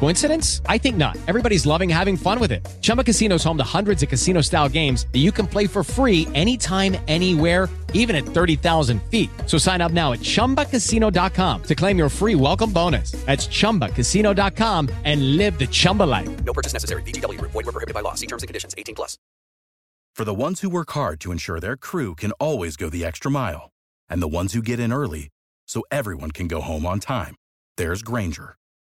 Coincidence? I think not. Everybody's loving having fun with it. Chumba Casino is home to hundreds of casino style games that you can play for free anytime, anywhere, even at 30,000 feet. So sign up now at chumbacasino.com to claim your free welcome bonus. That's chumbacasino.com and live the Chumba life. No purchase necessary. VGW Group. Void were prohibited by law. See terms and conditions. 18 plus. For the ones who work hard to ensure their crew can always go the extra mile, and the ones who get in early so everyone can go home on time, there's Grainger,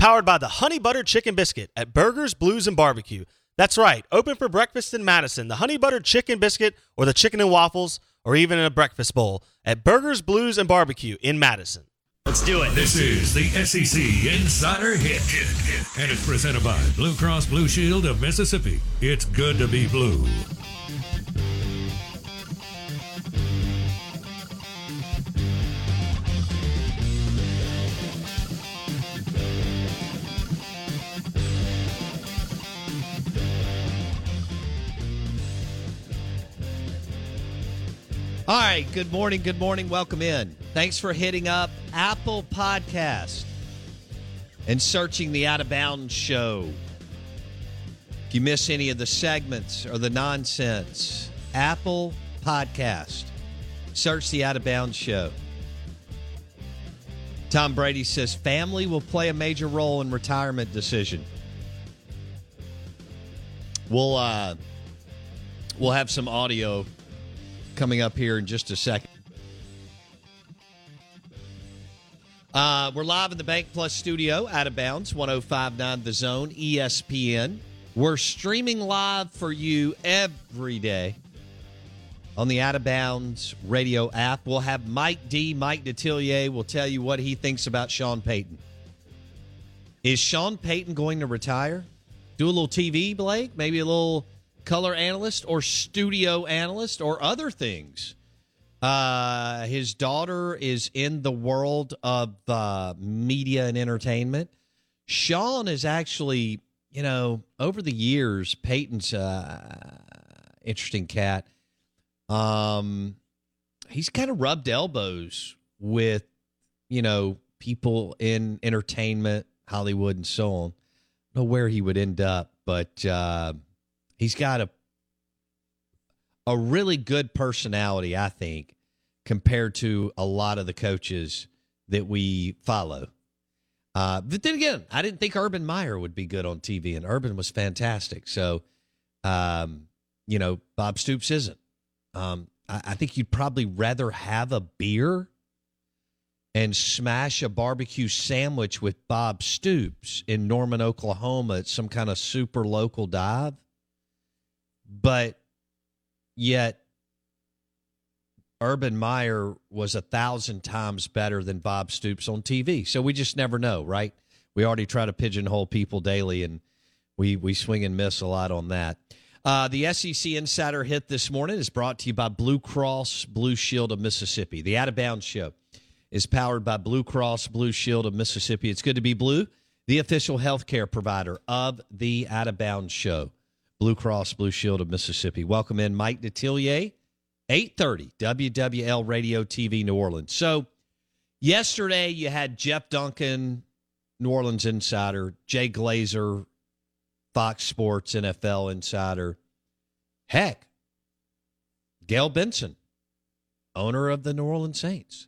powered by the Honey Butter Chicken Biscuit at Burgers, Blues, and Barbecue. That's right, open for breakfast in Madison. The Honey Butter Chicken Biscuit, or the Chicken and Waffles, or even in a breakfast bowl at Burgers, Blues, and Barbecue in Madison. Let's do it. This is the SEC Insider Hit, and it's presented by Blue Cross Blue Shield of Mississippi. It's good to be blue. All right. Good morning. Good morning. Welcome in. Thanks for hitting up Apple Podcast and searching the Out of Bounds show. If you miss any of the segments or the nonsense, Apple Podcast. Search the Out of Bounds show. Tom Brady says family will play a major role in retirement decision. We'll uh, we'll have some audio coming up here in just a second. Uh, we're live in the Bank Plus studio, out of bounds, 1059 The Zone, ESPN. We're streaming live for you every day on the Out of Bounds radio app. We'll have Mike D, Mike Detillier will tell you what he thinks about Sean Payton. Is Sean Payton going to retire? Do a little TV, Blake? Maybe a little color analyst or studio analyst or other things. Uh, his daughter is in the world of uh, media and entertainment. Sean is actually, you know, over the years, Payton's uh, interesting cat. Um, he's kind of rubbed elbows with, you know, people in entertainment, Hollywood, and so on. I know where he would end up, but uh, he's got a a really good personality, I think, compared to a lot of the coaches that we follow. Uh, but then again, I didn't think Urban Meyer would be good on TV, and Urban was fantastic. So, um, you know, Bob Stoops isn't. Um, I, I think you'd probably rather have a beer and smash a barbecue sandwich with Bob Stoops in Norman, Oklahoma at some kind of super local dive. But yet, Urban Meyer was a thousand times better than Bob Stoops on TV. So we just never know, right? We already try to pigeonhole people daily, and we we swing and miss a lot on that. Uh, the SEC Insider Hit this morning is brought to you by Blue Cross Blue Shield of Mississippi. The Out of Bounds Show is powered by Blue Cross Blue Shield of Mississippi. It's good to be blue, the official healthcare provider of the Out of Bounds Show. Blue Cross Blue Shield of Mississippi. Welcome in Mike Detillier, 830 WWL Radio TV New Orleans. So yesterday you had Jeff Duncan, New Orleans Insider, Jay Glazer, Fox Sports NFL Insider. Heck, Gail Benson, owner of the New Orleans Saints.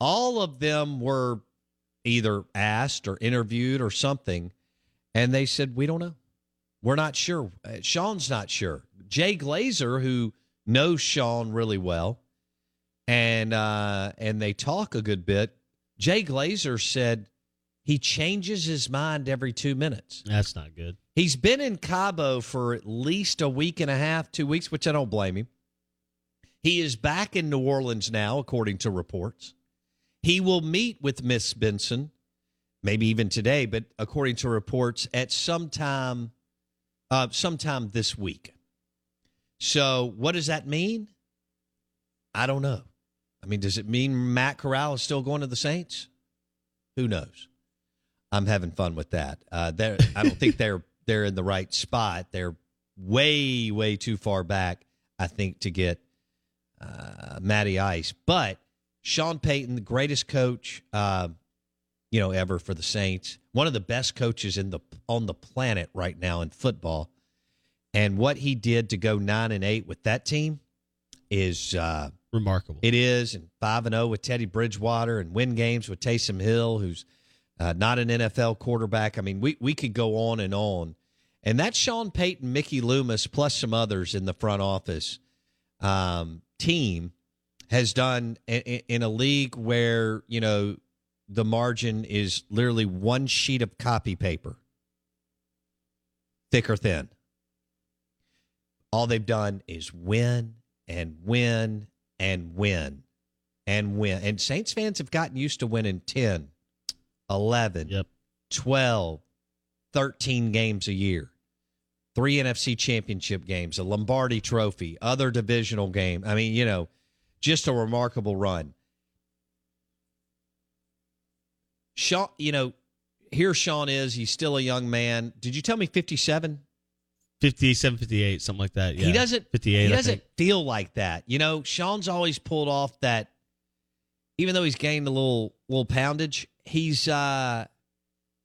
all of them were either asked or interviewed or something, and they said, We don't know. We're not sure. Uh, Sean's not sure. Jay Glazer, who knows Sean really well, and uh, and they talk a good bit. Jay Glazer said he changes his mind every two minutes. That's not good. He's been in Cabo for at least a week and a half, two weeks, which I don't blame him. He is back in New Orleans now, according to reports. He will meet with Miss Benson, maybe even today, but according to reports, at some time, uh, sometime this week. So, what does that mean? I don't know. I mean, does it mean Matt Corral is still going to the Saints? Who knows? I'm having fun with that. Uh, I don't think they're they're in the right spot. They're way way too far back, I think, to get uh, Matty Ice. But Sean Payton, the greatest coach, uh, you know, ever for the Saints, one of the best coaches in the on the planet right now in football, and what he did to go nine and eight with that team is uh, Remarkable. it is, and five and zero with Teddy Bridgewater, and win games with Taysom Hill, who's uh, not an NFL quarterback. I mean, we we could go on and on, and that's Sean Payton, Mickey Loomis, plus some others in the front office um, team has done in, in a league where you know the margin is literally one sheet of copy paper, thick or thin. All they've done is win and win and win and win. And Saints fans have gotten used to winning 10, 11, Yep. 12, 13 games a year. Three NFC championship games, a Lombardi trophy, other divisional game. I mean, you know, just a remarkable run. Sean, you know, here Sean is. He's still a young man. Did you tell me 57? 57, 58, something like that. Yeah. He doesn't 58. He doesn't feel like that. You know, Sean's always pulled off that even though he's gained a little little poundage, he's uh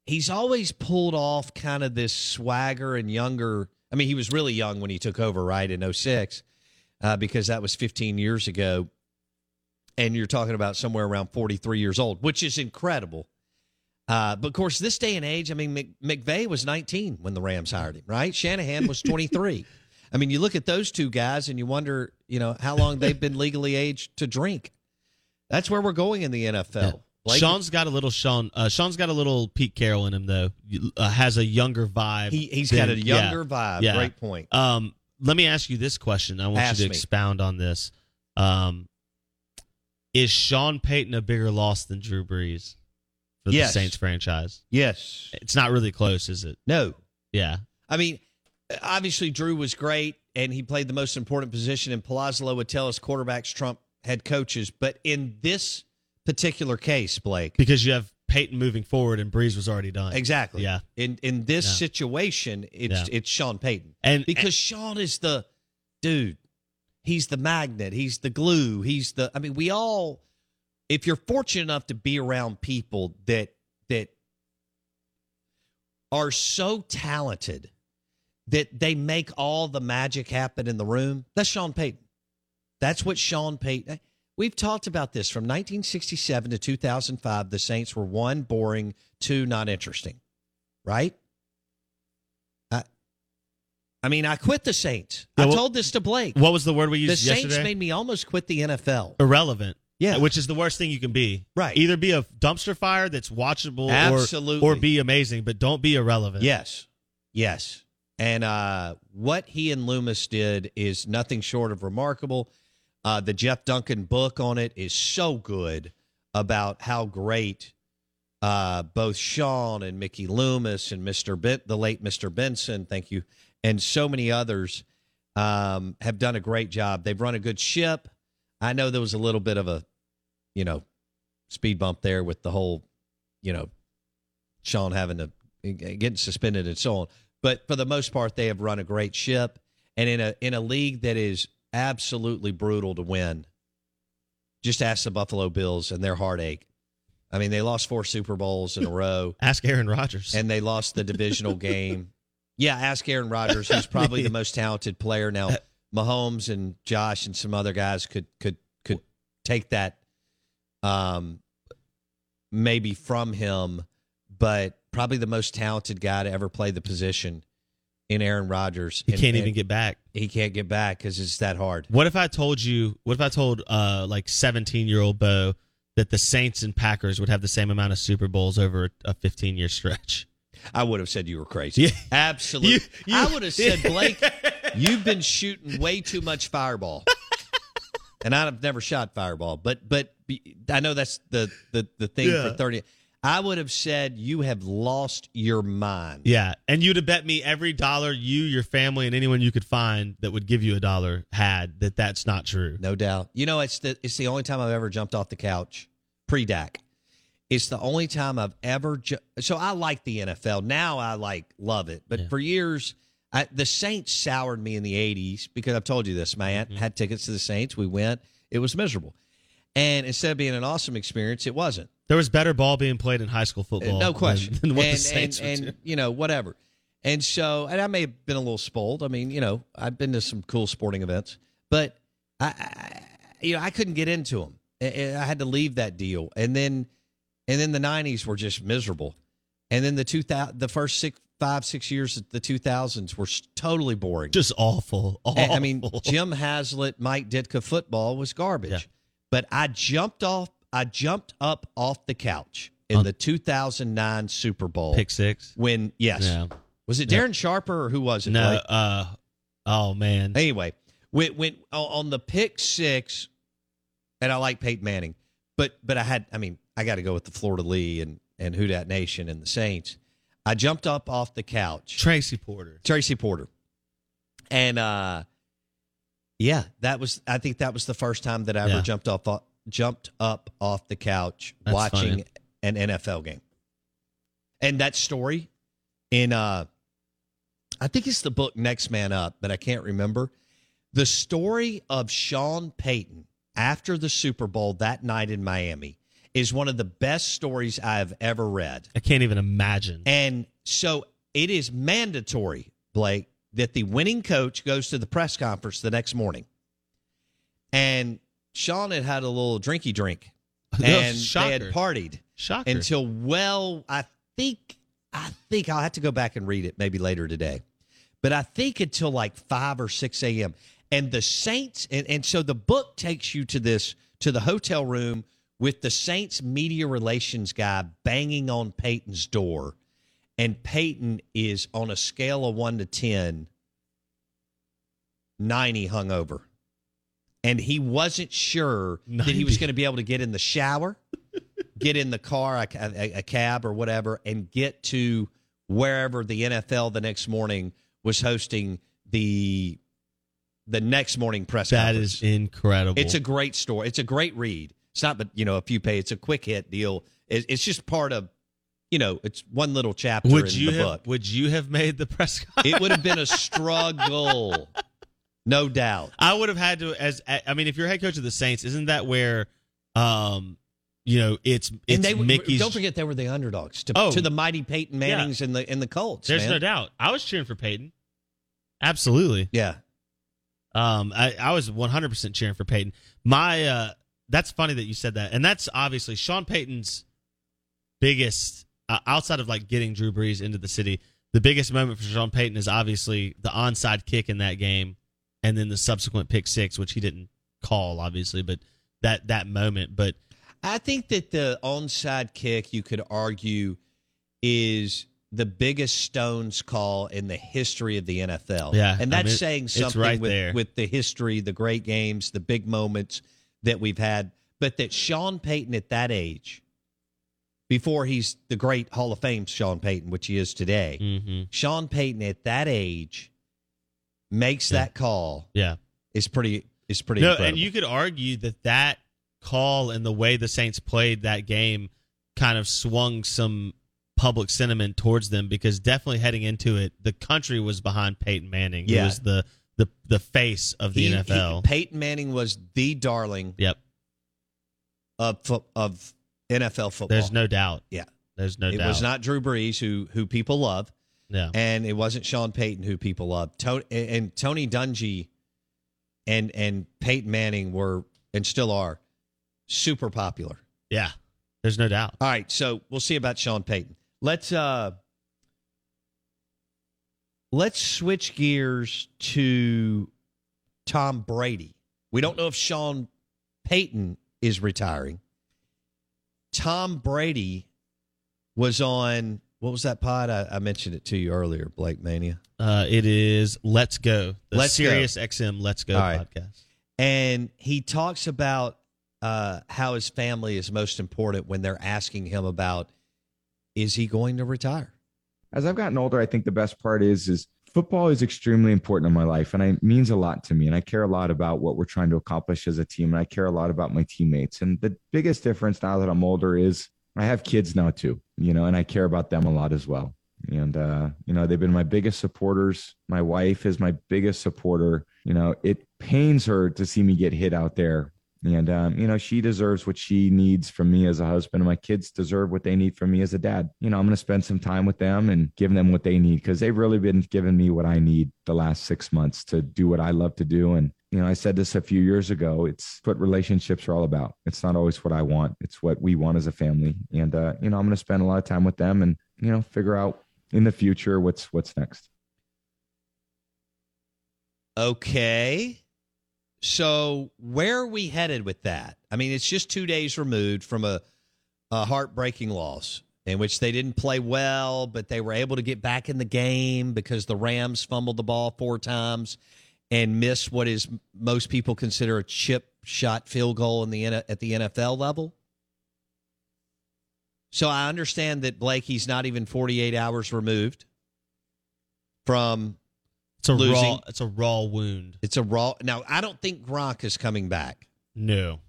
he's always pulled off kind of this swagger and younger. I mean, he was really young when he took over, right, in 06, uh, because that was 15 years ago. And you're talking about somewhere around 43 years old, which is incredible. Uh, but of course, this day and age, I mean, Mc, McVay was 19 when the Rams hired him, right? Shanahan was 23. I mean, you look at those two guys and you wonder, you know, how long they've been legally aged to drink. That's where we're going in the NFL. Blake- Sean's got a little Sean. Uh, Sean's got a little Pete Carroll in him though. Uh, has a younger vibe. he, he's than- got a yeah. younger vibe. Yeah. Great point. Um, let me ask you this question. I want Ask you to me. expound on this. Um, is Sean Payton a bigger loss than Drew Brees for Yes. the Saints franchise? Yes. It's not really close, is it? No. Yeah. I mean, obviously Drew was great and he played the most important position, and Palazzo would tell us quarterbacks trump head coaches. But in this particular case, Blake, Because you have Payton moving forward and Brees was already done. exactly. Yeah. In in this Yeah. situation, it's Yeah. it's Sean Payton. And because Sean is the dude. He's the magnet. He's the glue. He's the. I mean, we all. If you're fortunate enough to be around people that that are so talented that they make all the magic happen in the room, that's Sean Payton. That's what Sean Payton. We've talked about this from 1967 to 2005. The Saints were one boring, two not interesting, right? I, I mean, I quit the Saints. Yeah, I well- told this to Blake. what was the word we used? the Saints yesterday? made me almost quit the NFL. Irrelevant. Yeah. Which is the worst thing you can be. Right. Either be a dumpster fire that's watchable or- Absolutely. or be amazing, but don't be irrelevant. Yes, yes. And uh, what he and Loomis did is nothing short of remarkable. Uh, the Jeff Duncan book on it is so good about how great uh, both Sean and Mickey Loomis and Mr. Ben, the late Mr. Benson, thank you, and so many others um, have done a great job. They've run a good ship. I know there was a little bit of a, you know, speed bump there with the whole, you know, Sean having to eh, eh, getting suspended and so on. But for the most part, they have run a great ship, and in a in a league that is absolutely brutal to win. Just ask the Buffalo Bills and their heartache. I mean, they lost four Super Bowls in a row, Ask Aaron Rodgers. and they lost the divisional game. Yeah, ask Aaron Rodgers, who's probably the most talented player now. Mahomes and Josh and some other guys could could could take that um, maybe from him, but probably the most talented guy to ever play the position in Aaron Rodgers. He And- can't and even get back. He can't get back because it's that hard. What if I told you? What if I told uh like 17 year old Bo that the Saints and Packers would have the same amount of Super Bowls over a 15 year stretch? I would have said you were crazy. Yeah. Absolutely. You- you- I would have said, Blake, you've been shooting way too much fireball. and I've never shot fireball, but but I know that's the the, the thing Yeah. for 30. I would have said you have lost your mind. Yeah, and you'd have bet me every dollar you, your family, and anyone you could find that would give you a dollar had that that's not true. No doubt. You know, it's the it's the only time I've ever jumped off the couch pre DAC. It's the only time I've ever. Ju- so I like the NFL now. I like love it, but Yeah. for years, I, the Saints soured me in the '80s because I've told you this. My Mm-hmm. aunt had tickets to the Saints. We went. It was miserable, and instead of being an awesome experience, it wasn't. There was better ball being played in high school football. no question. Than, than what and, the Saints and, and you know whatever. And so, and I may have been a little spoiled. I mean, you know, I've been to some cool sporting events, but I, I you know, I couldn't get into them. I, I had to leave that deal, and then, and then the '90s were just miserable, and then the 2000, the first six, five, six years of the 2000s were totally boring. Just awful. awful. I mean, Jim Haslett, Mike Ditka football was garbage. Yeah. But I jumped off. I jumped up off the couch in On- the 2009 Super Bowl pick six. when yes, Yeah. was it Yeah. Darren Sharper or who was it? No. Blake? Uh. Oh man. Anyway, when, when on on the pick six, and I like Peyton Manning, but but I had I mean I got to go with the fleur-de-lis and and Who Dat Nation and the Saints. I jumped up off the couch. Tracy Porter. Tracy Porter. And uh yeah, that was I think that was the first time that I ever jumped off jumped up off the couch That's watching funny. an NFL game. And that story in uh I think it's the book Next Man Up, but I can't remember. The story of Sean Payton after the Super Bowl that night in Miami is one of the best stories I've ever read. I can't even imagine. And so it is mandatory, Blake, that the winning coach goes to the press conference the next morning. And Sean had had a little drinky drink and they had partied Shocker. until well, I think I think I'll have to go back and read it maybe later today. But I think until like five or six a.m. And the Saints and, and so the book takes you to this to the hotel room with the Saints media relations guy banging on Payton's door. And Peyton is on a scale of one to 10, 90 hungover. And he wasn't sure that he was going to be able to get in the shower, get in the car, a, a, a cab or whatever, and get to wherever the NFL the next morning was hosting the the next morning press that conference. is incredible. It's a great story. It's a great read. It's not, but you know, a few pages. It's a quick hit deal. It, it's just part of, you know, it's one little chapter would in you the have book. would you have made the press conference? It would have been a struggle, no doubt. I would have had to as I mean if you're head coach of the Saints, isn't that where um you know it's it's and they Mickey's don't forget they were the underdogs to, Oh. to the mighty Peyton Mannings and the and the Colts. There's man. no doubt. I was cheering for Peyton. Absolutely. Yeah, Um, I, I was 100% cheering for Peyton. My, uh, that's funny that you said that, and that's obviously Sean Payton's biggest, uh, outside of like getting Drew Brees into the city. The biggest moment for Sean Payton is obviously the onside kick in that game, and then the subsequent pick six, which he didn't call, obviously, but that that moment. But I think that the onside kick you could argue is the biggest Stones call in the history of the NFL. Yeah, and I that's mean, saying something right with there. with the history, the great games, the big moments that we've had. But that Sean Payton at that age, before he's the great Hall of Fame Sean Payton, which he is today, mhm, Sean Payton at that age makes Yeah. that call yeah, is pretty is pretty no, incredible. and you could argue that that call and the way the Saints played that game kind of swung some public sentiment towards them because definitely heading into it, the country was behind Peyton Manning. Yeah. He was the the the face of the He- he- NFL. Peyton Manning was the darling yep. of of NFL football. There's no doubt. Yeah. There's no it doubt. was not Drew Brees who who people love, Yeah. and it wasn't Sean Payton who people love. Tony and Tony Dungy and and Peyton Manning were and still are super popular. Yeah. There's no doubt. All right, so we'll see about Sean Payton. Let's uh let's switch gears to Tom Brady. We don't know if Sean Payton is retiring. Tom Brady was on what was that pod? I, I mentioned it to you earlier, Blake Mania. Uh, it is Let's Go, the Let's Go. Sirius XM Let's Go right. podcast. And he talks about uh, how his family is most important when they're asking him about is he going to retire? As I've gotten older, I think the best part is is football is extremely important in my life and it means a lot to me. And I care a lot about what we're trying to accomplish as a team. And I care a lot about my teammates. And the biggest difference now that I'm older is I have kids now too, you know, and I care about them a lot as well. And uh, you know, they've been my biggest supporters. My wife is my biggest supporter. You know, it pains her to see me get hit out there. And um, you know, she deserves what she needs from me as a husband, and my kids deserve what they need from me as a dad. You know, I'm going to spend some time with them and give them what they need because they've really been giving me what I need the last six months to do what I love to do. And you know, I said this a few years ago. It's what relationships are all about. It's not always what I want. It's what we want as a family. And uh, you know, I'm going to spend a lot of time with them and you know, figure out in the future what's what's next. Okay. So where are we headed with that? I mean, it's just two days removed from a, a heartbreaking loss in which they didn't play well, but they were able to get back in the game because the Rams fumbled the ball four times and missed what is most people consider a chip shot field goal in the at the NFL level. So I understand that Blake he's not even 48 hours removed from It's a Losing. raw. It's a raw wound. it's a raw. Now I don't think Gronk is coming back. No,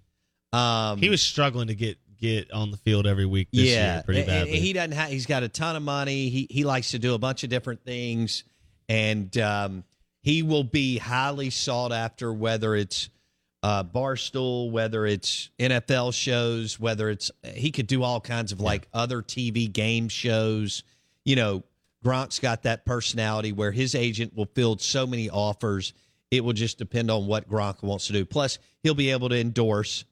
Um, he was struggling to get get on the field every week this yeah, year pretty badly. he doesn't have. He's got a ton of money. He he likes to do a bunch of different things, and um, he will be highly sought after. Whether it's uh, Barstool, whether it's NFL shows, whether it's he could do all kinds of like other TV game shows. You know, Gronk's got that personality where his agent will field so many offers. It will just depend on what Gronk wants to do. Plus, he'll be able to endorse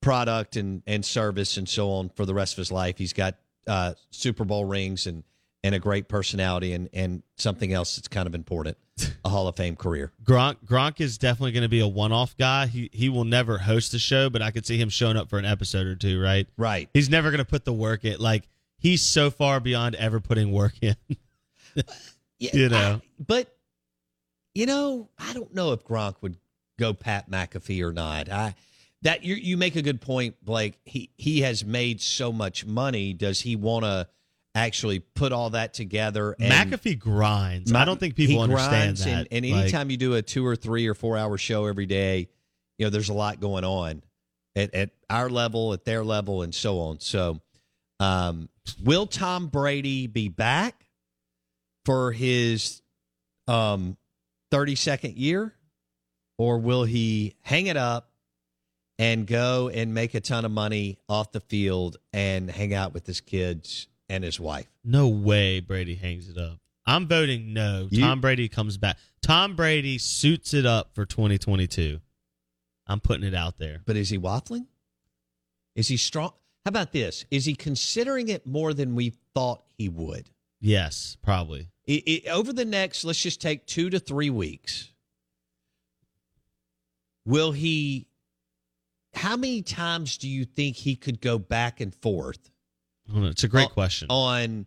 product and, and service and so on for the rest of his life. He's got uh, Super Bowl rings and, and a great personality and, and something else that's kind of important a Hall of Fame career. Gronk Gronk is definitely going to be a one off guy. He he will never host a show, but I could see him showing up for an episode or two. Right? Right. He's never going to put the work in. Like he's so far beyond ever putting work in. Yeah, You know. I- but, you know, I don't know if Gronk would go Pat McAfee or not. I that you you make a good point, Blake. He he has made so much money. Does he want to actually put all that together? And McAfee grinds. I don't think people understand that. And, and Like, anytime you do a two or three or four hour show every day, you know, there's a lot going on at, at our level, at their level, and so on. So, um, will Tom Brady be back for his um, 32nd year, or will he hang it up and go and make a ton of money off the field and hang out with his kids and his wife? no way Brady hangs it up. I'm voting no. You- Tom Brady comes back. Tom Brady suits it up for 2022. I'm putting it out there. But is he waffling? Is he strong? How about this? Is he considering it more than we thought he would? Yes, probably. It, it, over the next, let's just take two to three weeks, will he? How many times do you think he could go back and forth I don't know. It's a great on- question. on?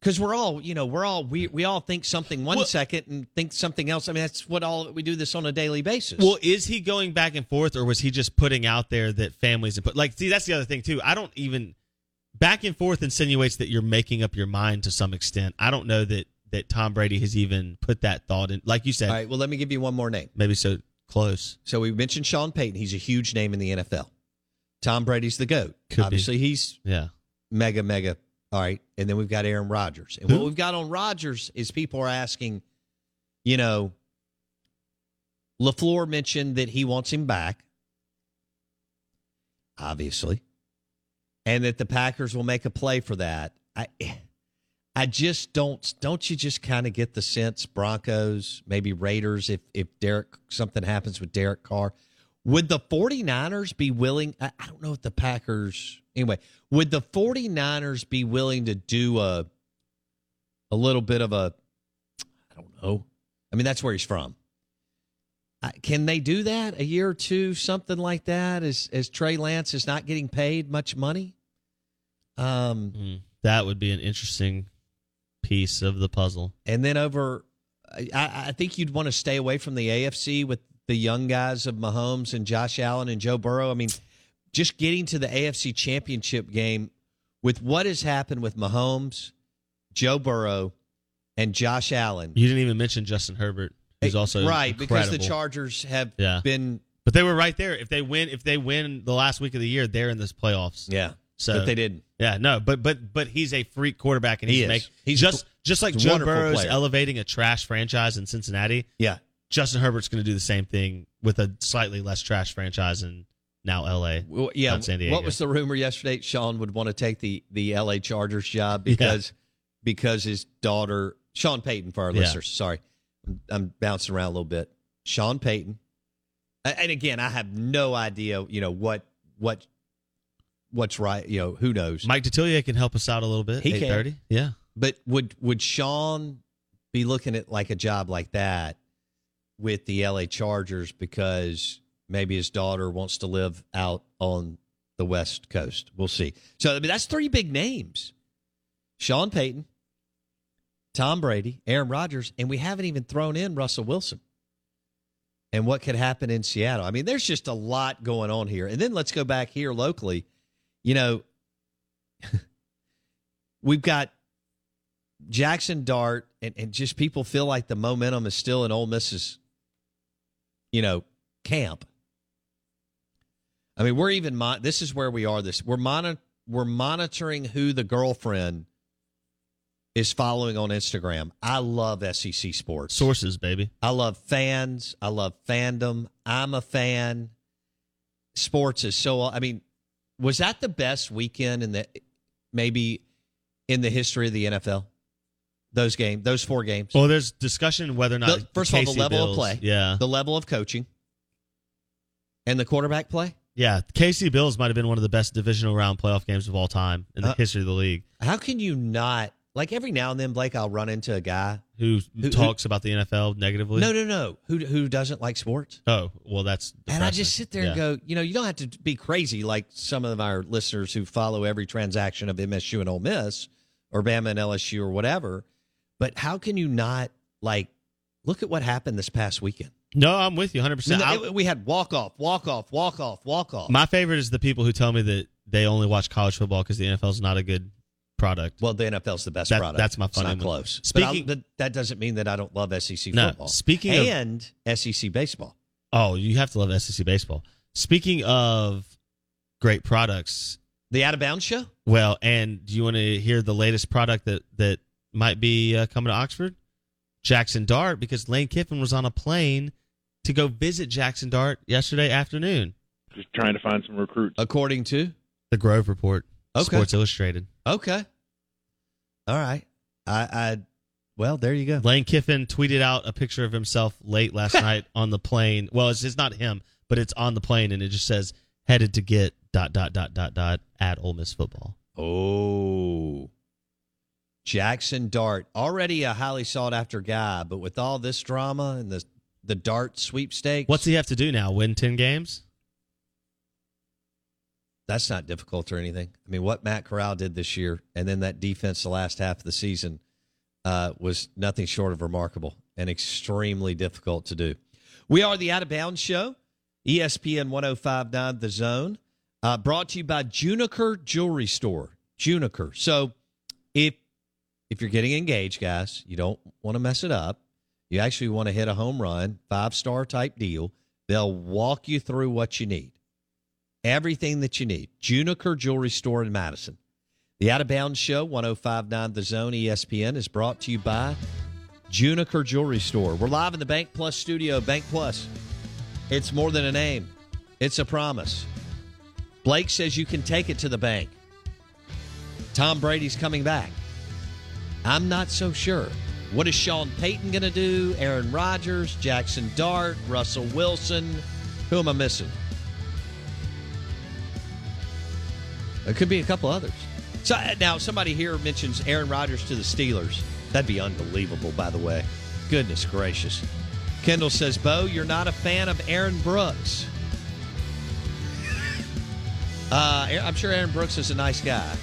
Because we're all, you know, we're all we we all think something one Well- second and think something else. I mean, that's what all we do this on a daily basis. Well, is he going back and forth, or was he just putting out there that families and put like? See, that's the other thing too. I don't even back and forth insinuates that you're making up your mind to some extent. I don't know that that Tom Brady has even put that thought in. Like you said, all right. Well, let me give you one more name. maybe so close. So we mentioned Sean Payton. He's a huge name in the NFL. Tom Brady's the GOAT. Could be. Obviously, he's Yeah, mega, mega. All right. And then we've got Aaron Rodgers. And Who? what we've got on Rodgers is people are asking, you know, LaFleur mentioned that he wants him back, obviously, and that the Packers will make a play for that. I I just don't don't you just kind of get the sense Broncos, maybe Raiders if if Derek something happens with Derek Carr, would the 49ers be willing I, I don't know if the Packers Anyway, would the 49ers be willing to do a a little bit of a I don't know. I mean, that's where he's from. I- Can they do that a year or two, something like that? As as Trey Lance is not getting paid much money. Um, Mm, that would be an interesting piece of the puzzle. and then over, I, I think you'd want to stay away from the AFC with the young guys of Mahomes and Josh Allen and Joe Burrow. I mean, just getting to the AFC Championship game with what has happened with Mahomes, Joe Burrow, and Josh Allen. You didn't even mention Justin Herbert, who's eh, also right because the. Chargers have Yeah. been But they were right there. If they win, if they win the last week of the year, they're in this playoffs. yeah, So but they didn't. Yeah, no, but but but he's a freak quarterback, and He he's make He's just just like he's Joe wonderful Burrow is player. elevating a trash franchise in Cincinnati. Yeah, Justin Herbert's going to do the same thing with a slightly less trash franchise in now L.A. Well, yeah. not San Diego. What was the rumor yesterday? Sean would want to take the the LA Chargers job because because his daughter Sean Payton for our Yeah. listeners. Sorry, I'm, bouncing around a little bit. Sean Payton, and again, I have no idea. You know what what what's right. You know who knows. Mike Detillier can help us out a little bit. He can. Yeah. But would would Sean be looking at like a job like that with the LA Chargers because maybe his daughter wants to live out on the West Coast? We'll see. So I mean, that's three big names: Sean Payton, Tom Brady, Aaron Rodgers, and we haven't even thrown in Russell Wilson. And what could happen in Seattle? I mean, there's just a lot going on here. And then let's go back here locally. You know, we've got Jackson Dart, and, and just people feel like the momentum is still in Ole Miss's, you know, camp. I mean, we're even mon- this is where we are. This we're mon- we're monitoring who the girlfriend is following on Instagram. I love SEC sports. Sources, baby. I love fans. I love fandom. I'm a fan. Sports is so. I mean, was that the best weekend in the maybe in the history of the NFL? Those games, those four games. Well, there's discussion whether or not. The- first of all, the level Bills- of play, Yeah. the level of coaching, and the quarterback play. Yeah. KC Bills might have been one of the best divisional round playoff games of all time in the Uh, history of the league. How can you not like every now and then, Blake? I'll run into a guy. Who, who- talks about the NFL negatively? No, no, no. Who who doesn't like sports? Oh, well, that's. And I just sit there and go, you know, you don't have to be crazy like some of our listeners who follow every transaction of MSU and Ole Miss or Bama and LSU or whatever. But how can you not like look at what happened this past weekend? No, I'm with you 100. I mean, we had walk off, walk off, walk off, walk off. My favorite is the people who tell me that they only watch college football because the NFL is not a good product. well, the NFL's the best That- product. that's my It's not one. close. Speaking- but, but that doesn't mean that I don't love SEC No, football. speaking of- and SEC baseball. Oh, you have to love SEC baseball. Speaking of great products, The Out of Bounds show. well, and do you want to hear the latest product that that might be uh, coming to Oxford? Jackson Dart, because Lane Kiffin was on a plane to go visit Jackson Dart yesterday afternoon. just trying to find some recruits. According to The Grove Report, Okay. Sports Illustrated. okay, all right. I, I well, there you go. Lane Kiffin tweeted out a picture of himself late last night on the plane. Well, it's, it's not him, but it's on the plane, and it just says headed to get dot dot dot dot dot at Ole Miss football. Oh. Jackson Dart, already a highly sought after guy, but with all this drama and the the Dart sweepstakes, What's he have to do now? Win ten games? that's not difficult or anything. I mean, what Matt Corral did this year, and then that defense the last half of the season uh, was nothing short of remarkable and extremely difficult to do. We are the Out of Bounds Show, ESPN 1059 The Zone, uh, brought to you by Juniker Jewelry Store. Juniker. So if if you're getting engaged, guys, you don't want to mess it up. You actually want to hit a home run, five star type deal. They'll walk you through what you need everything that you need. Juniker Jewelry Store in Madison. The Out of Bounds Show, 1059 The Zone ESPN, is brought to you by Juniker Jewelry Store. We're live in the Bank Plus studio. Bank Plus. It's more than a name, it's a promise. Blake says you can take it to the bank. Tom Brady's coming back. I'm not so sure. What is Sean Payton going to do? Aaron Rodgers, Jackson Dart, Russell Wilson. Who am I missing? It could be a couple others. So uh, now somebody here mentions Aaron Rodgers to the Steelers. That'd be unbelievable, by the way. Goodness gracious. Kendall says, Bo, you're not a fan of Aaron Brooks. Uh, I'm sure Aaron Brooks is a nice guy.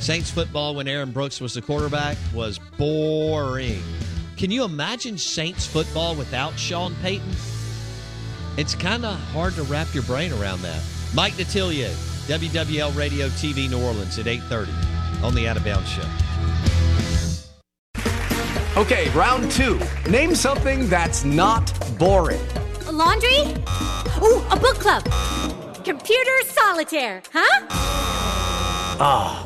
Saints football when Aaron Brooks was the quarterback was boring. Can you imagine Saints football without Sean Payton? It's kind of hard to wrap your brain around that. Mike Detillier, WWL Radio TV New Orleans at 8:30 on the Out of Bounds Show. Okay, round two. Name something that's not boring. A laundry? Ooh, a book club. Computer solitaire, huh? Ah, oh,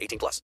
18 plus.